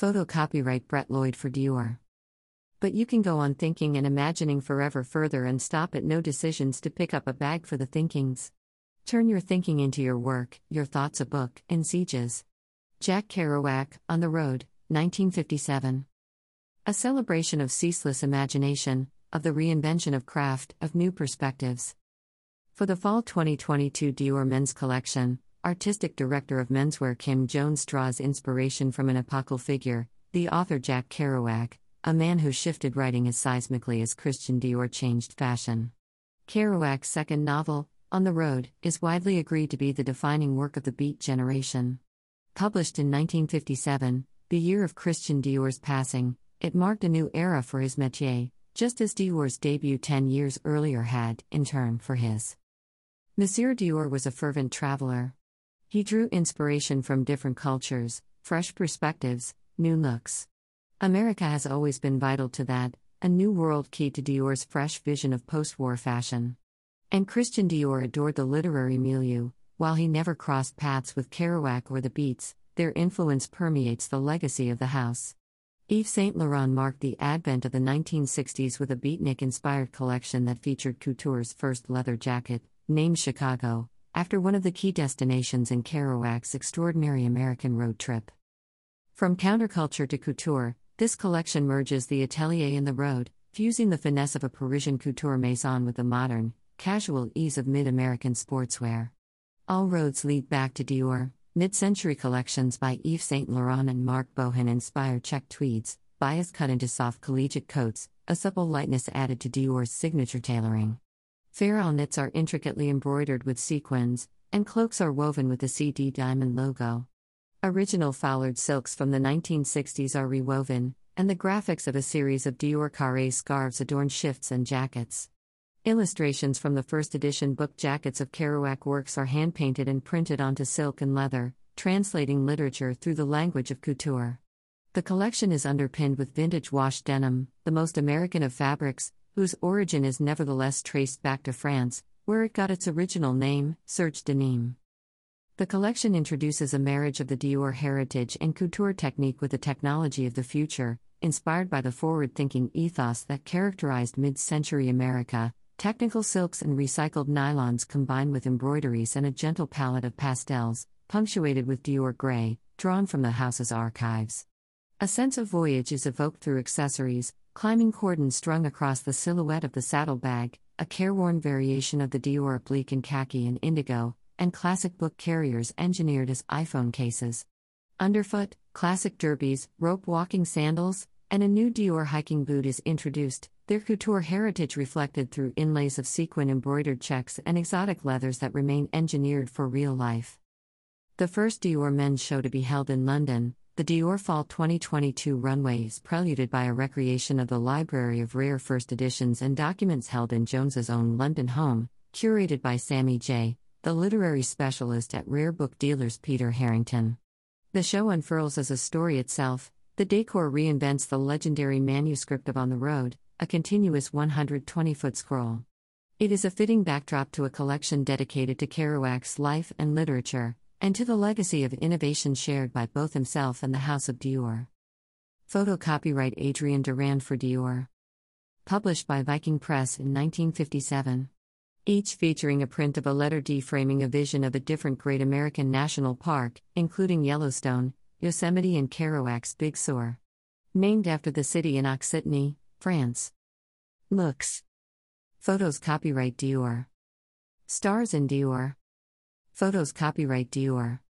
Photo copyright Brett Lloyd for Dior. But you can go on thinking and imagining forever further and stop at no decisions to pick up a bag for the thinkings. Turn your thinking into your work, your thoughts a book, in sieges. Jack Kerouac, On the Road, 1957. A celebration of ceaseless imagination, of the reinvention of craft, of new perspectives. For the fall 2022 Dior Men's Collection, artistic director of menswear Kim Jones draws inspiration from an epochal figure, the author Jack Kerouac, a man who shifted writing as seismically as Christian Dior changed fashion. Kerouac's second novel, On the Road, is widely agreed to be the defining work of the Beat generation. Published in 1957, the year of Christian Dior's passing, it marked a new era for his métier, just as Dior's debut 10 years earlier had, in turn, for his. Monsieur Dior was a fervent traveler. He drew inspiration from different cultures, fresh perspectives, new looks. America has always been vital to that, a new world key to Dior's fresh vision of post war fashion. And Christian Dior adored the literary milieu, while he never crossed paths with Kerouac or the Beats, their influence permeates the legacy of the house. Yves Saint Laurent marked the advent of the 1960s with a beatnik inspired collection that featured couture's first leather jacket, named Chicago, after one of the key destinations in Kerouac's extraordinary American road trip. From counterculture to couture, this collection merges the atelier and the road, fusing the finesse of a Parisian couture maison with the modern, casual ease of mid American sportswear. All roads lead back to Dior, mid century collections by Yves Saint Laurent and Marc Bohan inspire check tweeds, bias cut into soft collegiate coats, a supple lightness added to Dior's signature tailoring. Fair Isle knits are intricately embroidered with sequins, and cloaks are woven with the CD diamond logo. Original foulard silks from the 1960s are rewoven, and the graphics of a series of Dior Carré scarves adorn shifts and jackets. Illustrations from the first edition book jackets of Kerouac works are hand painted and printed onto silk and leather, translating literature through the language of couture. The collection is underpinned with vintage wash denim, the most American of fabrics, whose origin is nevertheless traced back to France, where it got its original name, serge de Nîmes. The collection introduces a marriage of the Dior heritage and couture technique with the technology of the future, inspired by the forward thinking ethos that characterized mid century America. Technical silks and recycled nylons combined with embroideries and a gentle palette of pastels, punctuated with Dior gray, drawn from the house's archives. A sense of voyage is evoked through accessories, climbing cordon strung across the silhouette of the saddlebag, a careworn variation of the Dior oblique in khaki and indigo, and classic book carriers engineered as iPhone cases. Underfoot, classic derbies, rope walking sandals, and a new Dior hiking boot is introduced, their couture heritage reflected through inlays of sequin embroidered checks and exotic leathers that remain engineered for real life. The first Dior men's show to be held in London, the Dior Fall 2022 runway is preluded by a recreation of the library of rare first editions and documents held in Jones's own London home, curated by Sammy Jay., the literary specialist at rare book dealers Peter Harrington. The show unfurls as a story itself. The decor reinvents the legendary manuscript of On the Road, a continuous 120 foot scroll. It is a fitting backdrop to a collection dedicated to Kerouac's life and literature, and to the legacy of innovation shared by both himself and the House of Dior. Photo copyright Adrien Dirand for Dior. Published by Viking Press in 1957. Each featuring a print of a letter D framing a vision of a different great American national park, including Yellowstone, Yosemite, and Kerouac's Big Sur. Named after the city in Occitanie, France. Looks. Photos copyright Dior. Stars in Dior. Photos copyright Dior.